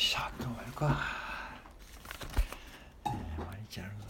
しゃ頑張るか、えー、マリちゃん